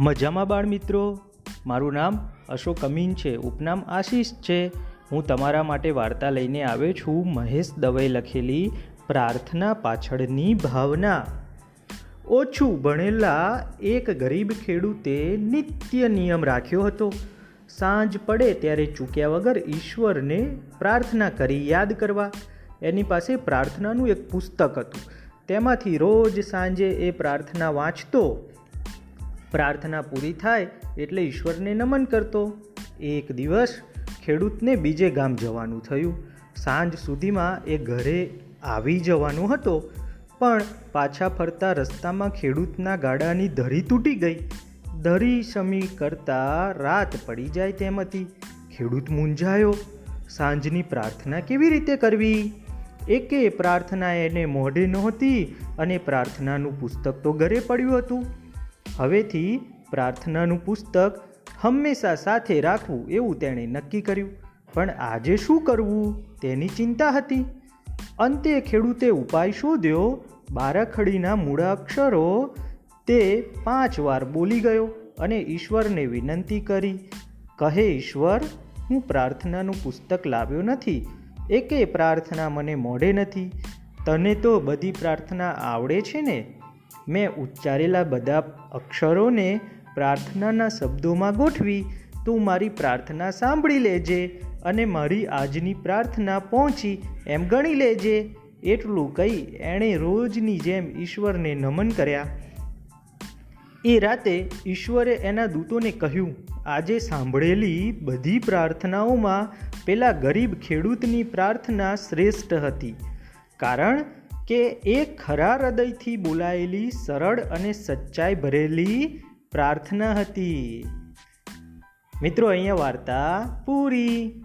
મજામાં બાળ મિત્રો? મારું નામ અશોક અમીન છે, ઉપનામ આશીષ છે. હું તમારા માટે વાર્તા લઈને આવ્યો છું મહેશ દવે લખેલી પ્રાર્થના પાછળની ભાવના. ઓછું ભણેલા એક ગરીબ ખેડૂતે નિત્ય નિયમ રાખ્યો હતો. સાંજ પડે ત્યારે ચૂક્યા વગર ઈશ્વરને પ્રાર્થના કરી યાદ કરવા. એની પાસે પ્રાર્થનાનું એક પુસ્તક હતું. તેમાંથી રોજ સાંજે એ પ્રાર્થના વાંચતો પ્રાર્થના પૂરી થાય એટલે ઈશ્વરને નમન કરતો. એક દિવસ ખેડૂતને બીજે ગામ જવાનું થયું. સાંજ સુધીમાં એ ઘરે આવી જવાનું હતો, પણ પાછા ફરતા રસ્તામાં ખેડૂતના ગાડાની ધરી તૂટી ગઈ. ધરી શમી કરતાં રાત પડી જાય તેમ હતી. ખેડૂત મૂંઝાયો. સાંજની પ્રાર્થના કેવી રીતે કરવી? એકે પ્રાર્થના એને મોઢે નહોતી અને પ્રાર્થનાનું પુસ્તક તો ઘરે પડ્યું હતું. હવેથી પ્રાર્થનાનું પુસ્તક હંમેશા સાથે રાખવું એવું તેણે નક્કી કર્યું. પણ આજે શું કરવું તેની ચિંતા હતી. અંતે ખેડૂતે ઉપાય શોધ્યો, બારાખડીના મૂળાક્ષરો તે પાંચ વાર બોલી ગયો અને ઈશ્વરને વિનંતી કરી, કહે ઈશ્વર, હું પ્રાર્થનાનું પુસ્તક લાવ્યો નથી. એકે પ્રાર્થના મને મોઢે નથી. તને તો બધી પ્રાર્થના આવડે છે ને? મેં ઉચ્ચારેલા બધા અક્ષરોને પ્રાર્થનાના શબ્દોમાં ગોઠવી, તું મારી પ્રાર્થના સાંભળી લેજે અને મારી આજની પ્રાર્થના પહોંચી એમ ગણી લેજે. એટલું કહી એણે રોજની જેમ ઈશ્વરને નમન કર્યા. એ રાતે ઈશ્વરે એના દૂતોને કહ્યું, આજે સાંભળેલી બધી પ્રાર્થનાઓમાં પેલા ગરીબ ખેડૂતની પ્રાર્થના શ્રેષ્ઠ હતી. કારણ કે એ ખરા હૃદયથી બોલાયેલી, સરળ અને સચ્ચાઈ ભરેલી પ્રાર્થના હતી. મિત્રો, અહીંયા વાર્તા પૂરી.